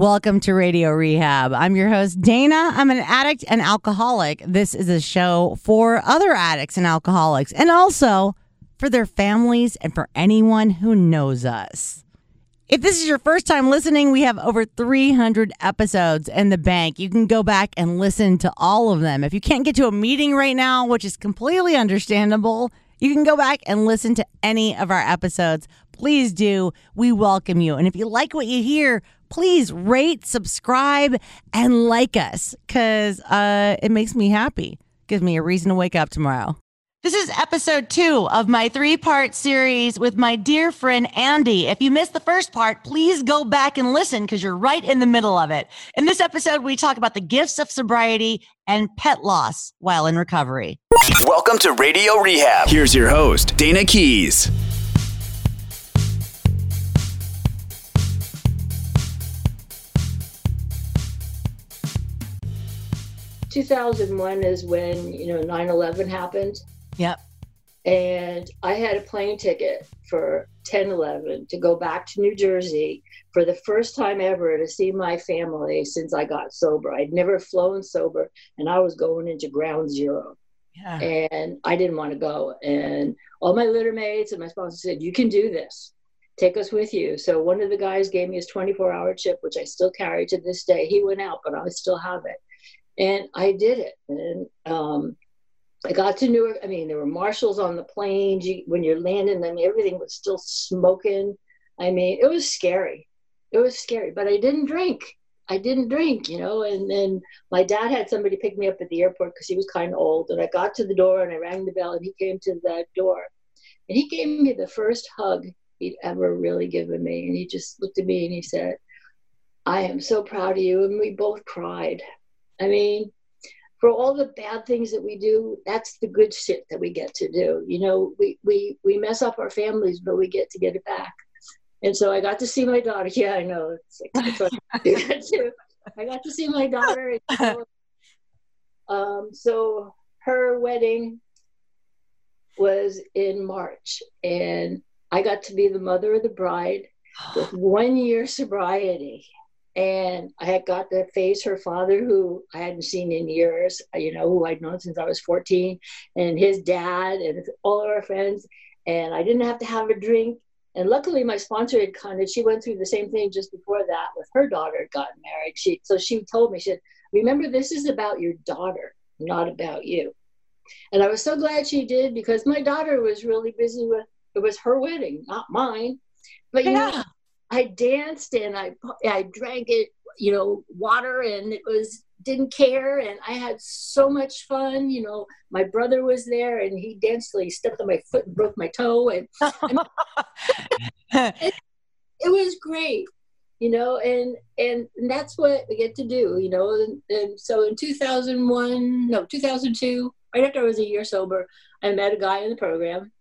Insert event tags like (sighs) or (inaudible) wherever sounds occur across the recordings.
Welcome to Radio Rehab. I'm your host, Dayna. I'm an addict and alcoholic. This is a show for other addicts and alcoholics, and also for their families and for anyone who knows us. If this is your first time listening, we have over 300 episodes in the bank. You can go back and listen to all of them. If you can't get to a meeting right now, which is completely understandable, you can go back and listen to any of our episodes. Please do. We welcome you. And if you like what you hear, please rate, subscribe, and like us because uh, it makes me happy. Gives me a reason to wake up tomorrow. This is episode two of my three part series with my dear friend Andy. If you missed the first part, please go back and listen because you're right in the middle of it. In this episode, we talk about the gifts of sobriety and pet loss while in recovery. Welcome to Radio Rehab. Here's your host, Dayna Keys. 2001 is when you know 9/11 happened. Yep. And I had a plane ticket for 10/11 to go back to New Jersey for the first time ever to see my family since I got sober. I'd never flown sober, and I was going into ground zero. Yeah. And I didn't want to go. And all my litter mates and my sponsor said, "You can do this." Take us with you. So one of the guys gave me his 24 hour chip, which I still carry to this day. He went out, but I still have it and I did it. And um, I got to Newark. I mean, there were marshals on the planes you, when you're landing. I mean, everything was still smoking. I mean, it was scary. It was scary, but I didn't drink. I didn't drink, you know. And then my dad had somebody pick me up at the airport because he was kind of old. And I got to the door and I rang the bell, and he came to that door, and he gave me the first hug he'd ever really given me. And he just looked at me and he said, "I am so proud of you." And we both cried. I mean, for all the bad things that we do, that's the good shit that we get to do. You know, we we we mess up our families, but we get to get it back. And so I got to see my daughter. (laughs) Yeah, I know. Like, I. (laughs) I got to see my daughter. (laughs) um, so her wedding was in March, and I got to be the mother of the bride with (gasps) one year sobriety and I had got to face her father, who I hadn't seen in years, uh, you know, who I'd known since I was 14, and his dad, and all of our friends. And I didn't have to have a drink. And luckily, my sponsor had kind of, she went through the same thing just before that with her daughter had gotten married. She, so she told me, she said, Remember, this is about your daughter, not about you. And I was so glad she did because my daughter was really busy with, it was her wedding, not mine. But yeah. know, I danced and I I drank it, you know, water and it was didn't care and I had so much fun. You know, my brother was there and he danced till he stepped on my foot and broke my toe and, (laughs) it, it, was great. You know, and, and and that's what we get to do. You know, and, and so in 2001, no, 2002, right after I was a year sober, I met a guy in the program,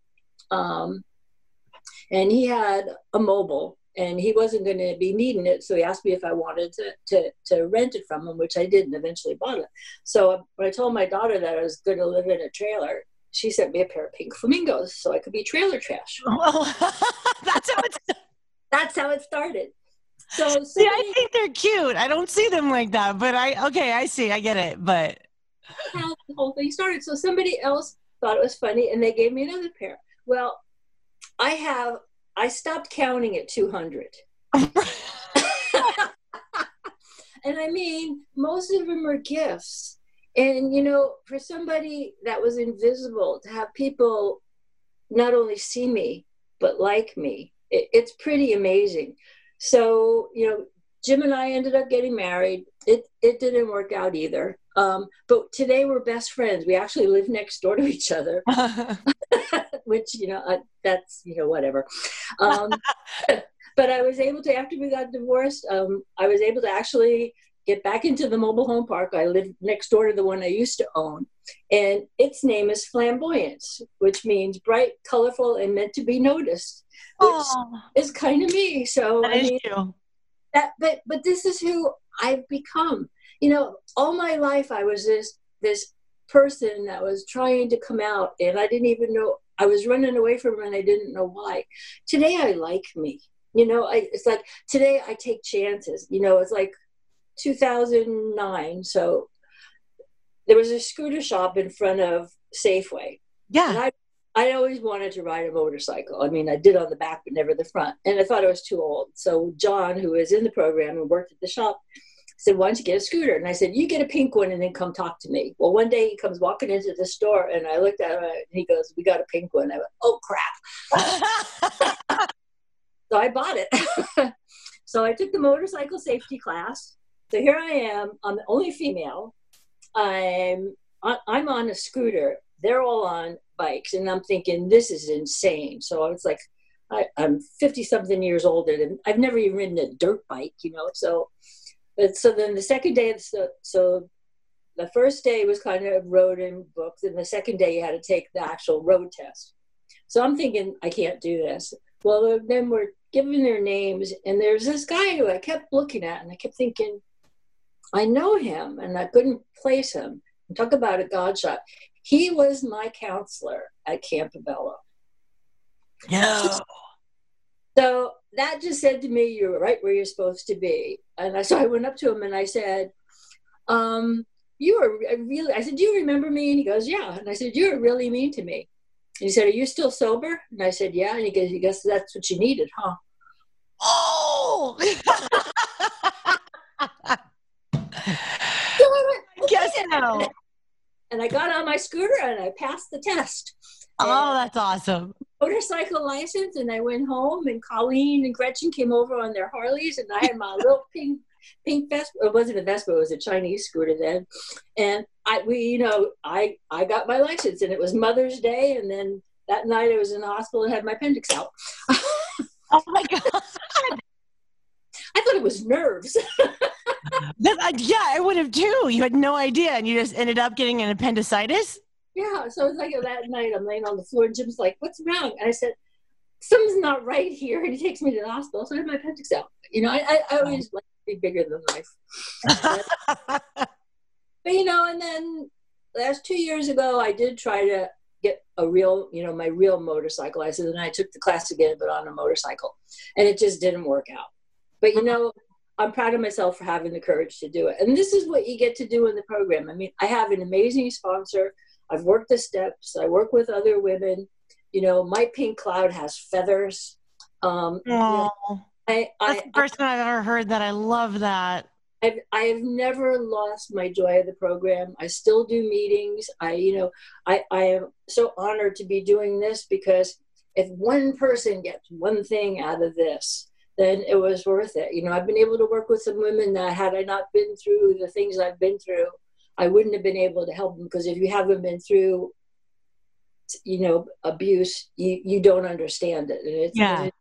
um, and he had a mobile and he wasn't going to be needing it so he asked me if i wanted to, to, to rent it from him which i did and eventually bought it. So uh, when i told my daughter that i was going to live in a trailer she sent me a pair of pink flamingos so i could be trailer trash. Well (laughs) that's how it that's how it started. So somebody, see i think they're cute. I don't see them like that but i okay i see. I get it but how the whole thing started. So somebody else thought it was funny and they gave me another pair. Well i have I stopped counting at 200. (laughs) (laughs) and I mean, most of them are gifts. And, you know, for somebody that was invisible, to have people not only see me, but like me, it, it's pretty amazing. So, you know, Jim and I ended up getting married. It, it didn't work out either. Um, but today we're best friends. We actually live next door to each other. (laughs) (laughs) which you know uh, that's you know whatever um, (laughs) but i was able to after we got divorced um, i was able to actually get back into the mobile home park i live next door to the one i used to own and its name is flamboyance which means bright colorful and meant to be noticed which Aww. is kind of me so that I mean, you. That but but this is who i've become you know all my life i was this this person that was trying to come out and i didn't even know I was running away from him and I didn't know why. Today I like me. You know, I, it's like today I take chances. You know, it's like 2009. So there was a scooter shop in front of Safeway. Yeah. And I, I always wanted to ride a motorcycle. I mean, I did on the back, but never the front. And I thought I was too old. So John, who was in the program and worked at the shop, said, Why don't you get a scooter? And I said, You get a pink one and then come talk to me. Well, one day he comes walking into the store and I looked at him and he goes, We got a pink one. I went, Oh, crap. (laughs) so I bought it. (laughs) so I took the motorcycle safety class. So here I am. I'm the only female. I'm I'm on a scooter. They're all on bikes, and I'm thinking this is insane. So I was like, I, am 50 something years older, and I've never even ridden a dirt bike, you know. So, but so then the second day, so, so the first day was kind of road and books, and the second day you had to take the actual road test. So I'm thinking I can't do this. Well, then we're giving their names, and there's this guy who I kept looking at, and I kept thinking, I know him, and I couldn't place him. Talk about a God shot. He was my counselor at Campobello. No. So that just said to me, "You're right where you're supposed to be." And I, so I went up to him and I said, um, "You are really." I said, "Do you remember me?" And he goes, "Yeah." And I said, "You are really mean to me." And he said, "Are you still sober?" And I said, "Yeah." And he goes, "I guess that's what you needed, huh?" Oh. (laughs) (laughs) Guess no. And I got on my scooter and I passed the test. Oh, that's awesome. Motorcycle license, and I went home, and Colleen and Gretchen came over on their Harleys, and I had my (laughs) little pink pink Vespa. It wasn't a Vespa; it was a Chinese scooter then. And I, we, you know, I I got my license, and it was Mother's Day, and then that night I was in the hospital and had my appendix out. (laughs) oh my (laughs) god! I thought it was nerves. (laughs) that, uh, yeah, I would have too. You had no idea, and you just ended up getting an appendicitis. Yeah, so it's like that night I'm laying on the floor, and Jim's like, "What's wrong?" And I said, "Something's not right here," and he takes me to the hospital. So I have my appendix out. You know, I, I, I always like to be bigger than life. (laughs) but you know, and then last two years ago, I did try to get a real, you know, my real motorcycle license, and I took the class again, but on a motorcycle, and it just didn't work out. But you know, I'm proud of myself for having the courage to do it. And this is what you get to do in the program. I mean, I have an amazing sponsor. I've worked the steps. I work with other women. You know, my pink cloud has feathers. Um, you know, I, That's the first time I've ever heard that. I love that. I've, I've never lost my joy of the program. I still do meetings. I, you know, I, I am so honored to be doing this because if one person gets one thing out of this, then it was worth it. You know, I've been able to work with some women that had I not been through the things I've been through, I wouldn't have been able to help them because if you haven't been through, you know, abuse, you, you don't understand it. And it's, yeah. and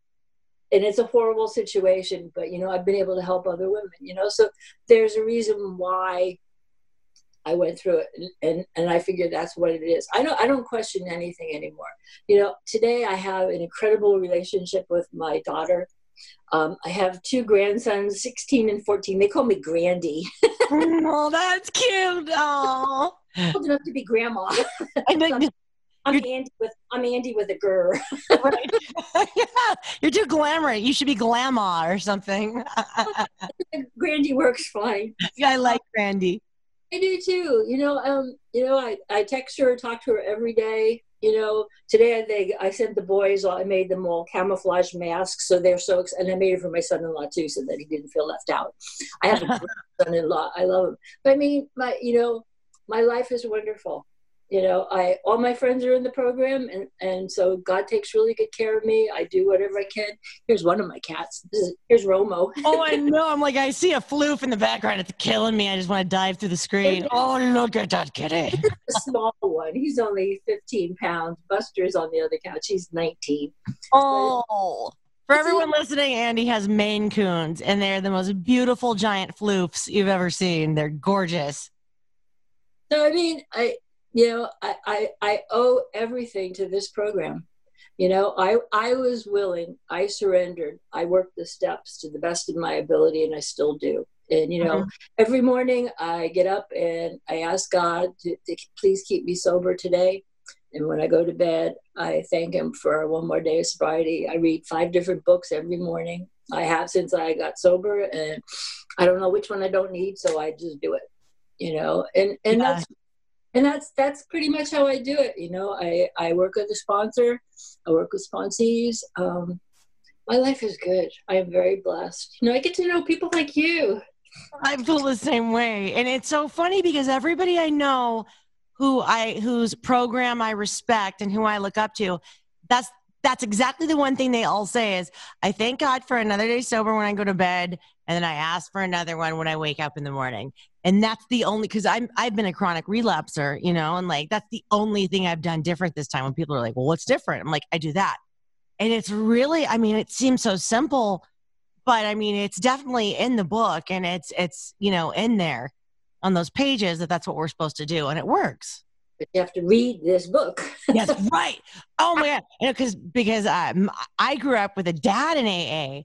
it's a horrible situation, but you know, I've been able to help other women, you know, so there's a reason why I went through it and, and, and I figured that's what it is. I don't I don't question anything anymore. You know, today I have an incredible relationship with my daughter. Um, I have two grandsons, 16 and 14. They call me Grandy. (laughs) oh, that's cute. Oh, old enough to be grandma. (laughs) I'm, I'm Andy with I'm Andy with a gur. (laughs) right. yeah, you're too glamorous. You should be Glamma or something. Grandy works fine. Yeah, I like Grandy. I do too. You know, um, you know, I, I text her, talk to her every day you know, today they I sent the boys. I made them all camouflage masks, so they're so. And I made it for my son-in-law too, so that he didn't feel left out. I have a (laughs) son-in-law. I love him, but I mean, my you know, my life is wonderful you know i all my friends are in the program and and so god takes really good care of me. I do whatever i can. Here's one of my cats. Is, here's romo. (laughs) Oh i know. I'm like i see a floof in the background. It's killing me. I just want to dive through the screen. Oh look at that kitty. The small one. He's only 15 pounds. Buster's on the other couch. He's 19 oh. For everyone listening, Andy has Maine Coons, and they're the most beautiful giant floofs you've ever seen. They're gorgeous. So I mean, I you know, I, I, I owe everything to this program. You know, I, I was willing, I surrendered, I worked the steps to the best of my ability, and I still do. And, you know, mm-hmm. every morning I get up and I ask God to, to please keep me sober today. And when I go to bed, I thank him for one more day of sobriety. I read five different books every morning. I have since I got sober, and I don't know which one I don't need, so I just do it. You know, and and yeah. that's and that's that's pretty much how I do it. You know, I I work with a sponsor, I work with sponsees. Um, my life is good. I am very blessed. You know, I get to know people like you. I feel the same way, and it's so funny because everybody I know who I whose program I respect and who I look up to, that's that's exactly the one thing they all say is I thank God for another day sober when I go to bed and then I ask for another one when I wake up in the morning. And that's the only cuz I'm I've been a chronic relapser, you know, and like that's the only thing I've done different this time when people are like, "Well, what's different?" I'm like, "I do that." And it's really I mean, it seems so simple, but I mean, it's definitely in the book and it's it's, you know, in there on those pages that that's what we're supposed to do and it works but you have to read this book yes (laughs) right oh my god you know, because because um, i grew up with a dad in aa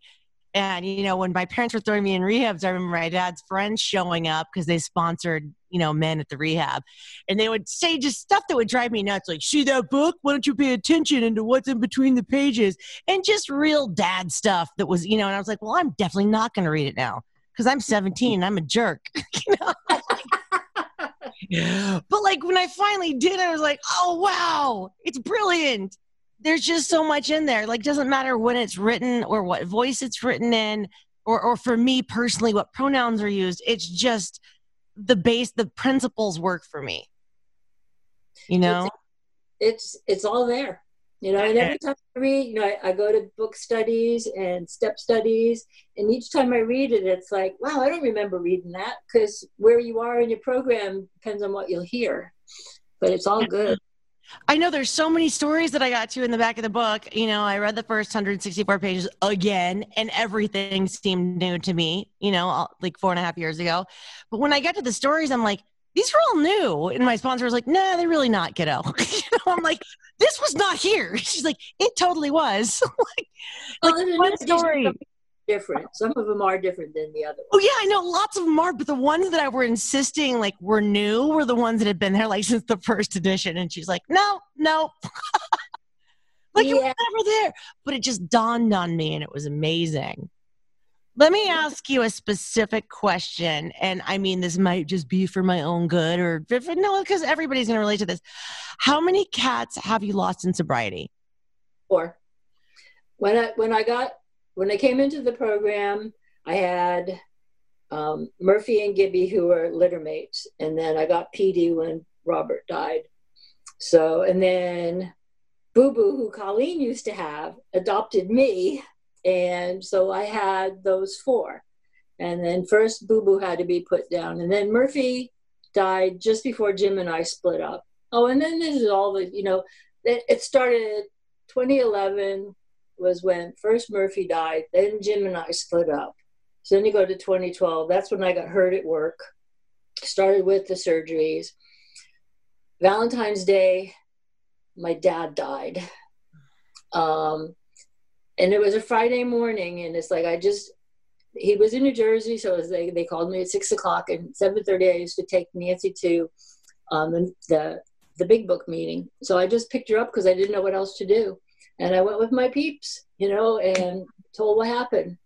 and you know when my parents were throwing me in rehabs i remember my dad's friends showing up because they sponsored you know men at the rehab and they would say just stuff that would drive me nuts like see that book why don't you pay attention into what's in between the pages and just real dad stuff that was you know and i was like well i'm definitely not going to read it now because I'm 17. I'm a jerk. (laughs) you know? (laughs) but like when I finally did, I was like, oh wow, it's brilliant. There's just so much in there. Like doesn't matter when it's written or what voice it's written in, or or for me personally, what pronouns are used. It's just the base, the principles work for me. You know, it's it's, it's all there. You know, and every time I read, you know, I, I, go to book studies and step studies, and each time I read it, it's like, wow, I don't remember reading that because where you are in your program depends on what you'll hear. But it's all good. I know there's so many stories that I got to in the back of the book. You know, I read the first 164 pages again, and everything seemed new to me, you know, like four and a half years ago. But when I get to the stories, I'm like, these are all new. And my sponsor was like, nah, they're really not, kiddo. (laughs) you know, I'm like, this was not here. (laughs) She's like, it totally was. (laughs) like, well, like one story. Different. Some of them are different than the other. Oh, ones. Oh yeah, I know lots of them are, but the ones that I were insisting like were new were the ones that had been there like (laughs) since the first edition. And she's like, no, no. (laughs) like yeah. it was never there. But it just dawned on me and it was amazing. Let me ask you a specific question. And I mean, this might just be for my own good or no, because everybody's going to relate to this. How many cats have you lost in sobriety? Four. When I, when I got, when I came into the program, I had um, Murphy and Gibby, who were litter mates. And then I got PD when Robert died. So, and then Boo Boo, who Colleen used to have, adopted me and so I had those four. And then first Boo Boo had to be put down. And then Murphy died just before Jim and I split up. Oh, and then this is all the, you know, it, it started 2011 was when first Murphy died, then Jim and I split up. So then you go to 2012. That's when I got hurt at work. Started with the surgeries. Valentine's Day, my dad died. Um, and it was a Friday morning, and it's like I just he was in New Jersey, so was like they called me at six o'clock, and seven thirty I used to take Nancy to um, the the big book meeting. So I just picked her up because I didn't know what else to do, and I went with my peeps, you know, and told what happened.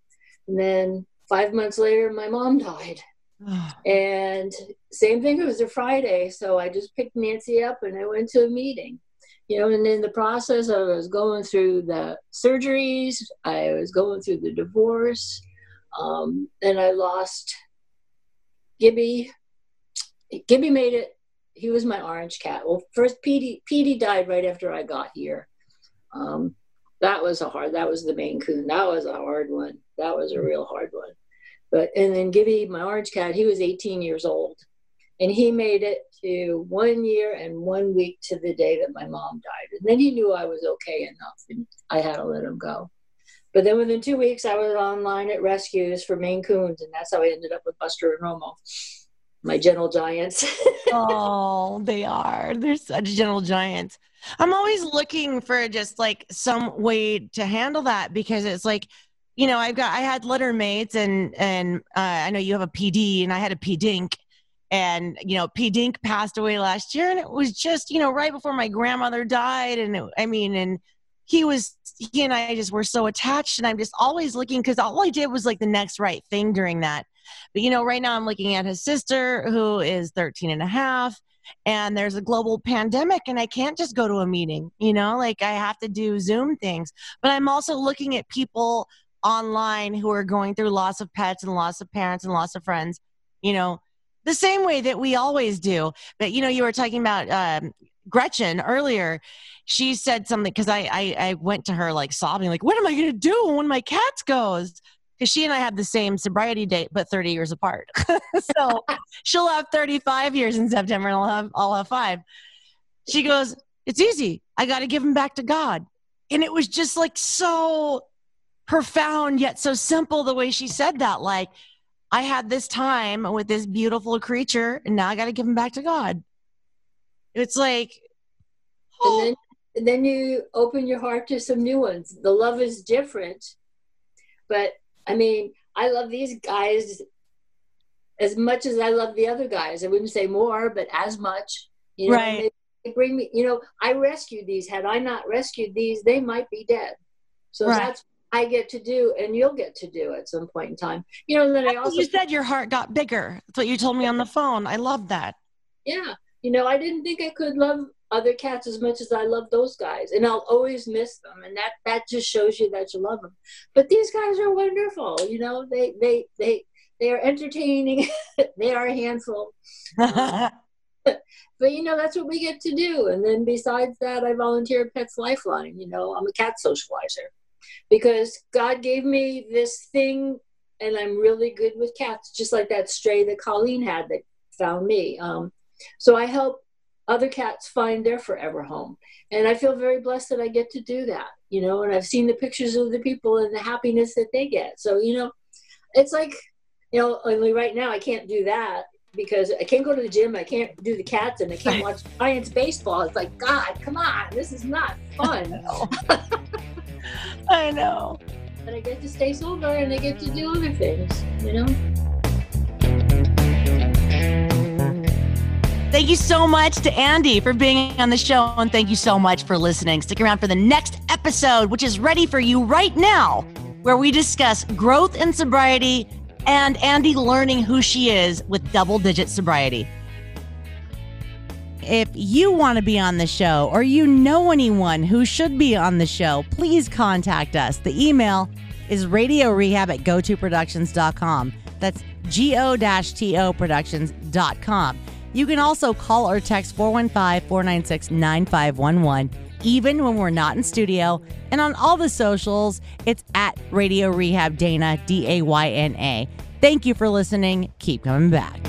And then five months later, my mom died. (sighs) and same thing, it was a Friday. So I just picked Nancy up and I went to a meeting you know, and in the process, I was going through the surgeries, I was going through the divorce, um, and I lost Gibby. Gibby made it. He was my orange cat. Well, first Petey, Petey died right after I got here. Um, that was a hard. That was the Maine Coon. That was a hard one. That was a real hard one. But and then Gibby, my orange cat, he was 18 years old and he made it to one year and one week to the day that my mom died. And then he knew I was okay enough and I had to let him go. But then within two weeks, I was online at rescues for Maine Coons, and that's how I ended up with Buster and Romo, my gentle giants. (laughs) oh, they are. They're such gentle giants. I'm always looking for just like some way to handle that because it's like, you know, I've got I had litter mates and and uh, I know you have a PD and I had a P dink and you know p dink passed away last year and it was just you know right before my grandmother died and it, i mean and he was he and i just were so attached and i'm just always looking because all i did was like the next right thing during that but you know right now i'm looking at his sister who is 13 and a half and there's a global pandemic and i can't just go to a meeting you know like i have to do zoom things but i'm also looking at people online who are going through loss of pets and loss of parents and loss of friends you know the same way that we always do. But you know, you were talking about um, Gretchen earlier. She said something because I, I I went to her like sobbing, like, "What am I going to do when my cats goes?" Because she and I have the same sobriety date, but 30 years apart. (laughs) so she'll have 35 years in September, and I'll have I'll have five. She goes, "It's easy. I got to give them back to God," and it was just like so profound yet so simple the way she said that. Like I had this time with this beautiful creature, and now I got to give him back to God. It's like, oh. and, then, and then you open your heart to some new ones. The love is different, but I mean, I love these guys as much as I love the other guys. I wouldn't say more, but as much. You know, right. They, bring me. You know, I rescued these. Had I not rescued these, they might be dead. So right. that's I get to do and you'll get to do at some point in time. You know, then I also You said your heart got bigger. That's what you told me on the phone. I love that. Yeah. You know, I didn't think I could love other cats as much as I love those guys. And I'll always miss them. And that that just shows you that you love them. But these guys are wonderful. You know, they they they they are entertaining. (laughs) they are a handful. Um, (laughs) but you know that's what we get to do and then besides that i volunteer at pets lifeline you know i'm a cat socializer because God gave me this thing and I'm really good with cats, just like that stray that Colleen had that found me. Um, so I help other cats find their forever home. And I feel very blessed that I get to do that, you know, and I've seen the pictures of the people and the happiness that they get. So, you know, it's like, you know, only right now I can't do that because I can't go to the gym, I can't do the cats, and I can't watch Giants baseball. It's like, God, come on, this is not fun. (laughs) (laughs) I know. But I get to stay sober and I get to do other things, you know? Thank you so much to Andy for being on the show, and thank you so much for listening. Stick around for the next episode, which is ready for you right now, where we discuss growth in sobriety and Andy learning who she is with double digit sobriety if you want to be on the show or you know anyone who should be on the show, please contact us. The email is radio rehab at gotoproductions.com. That's go-to productions.com. You can also call or text 415 496 9511, even when we're not in studio. And on all the socials, it's at Radio Rehab Dayna, D A Y N A. Thank you for listening. Keep coming back.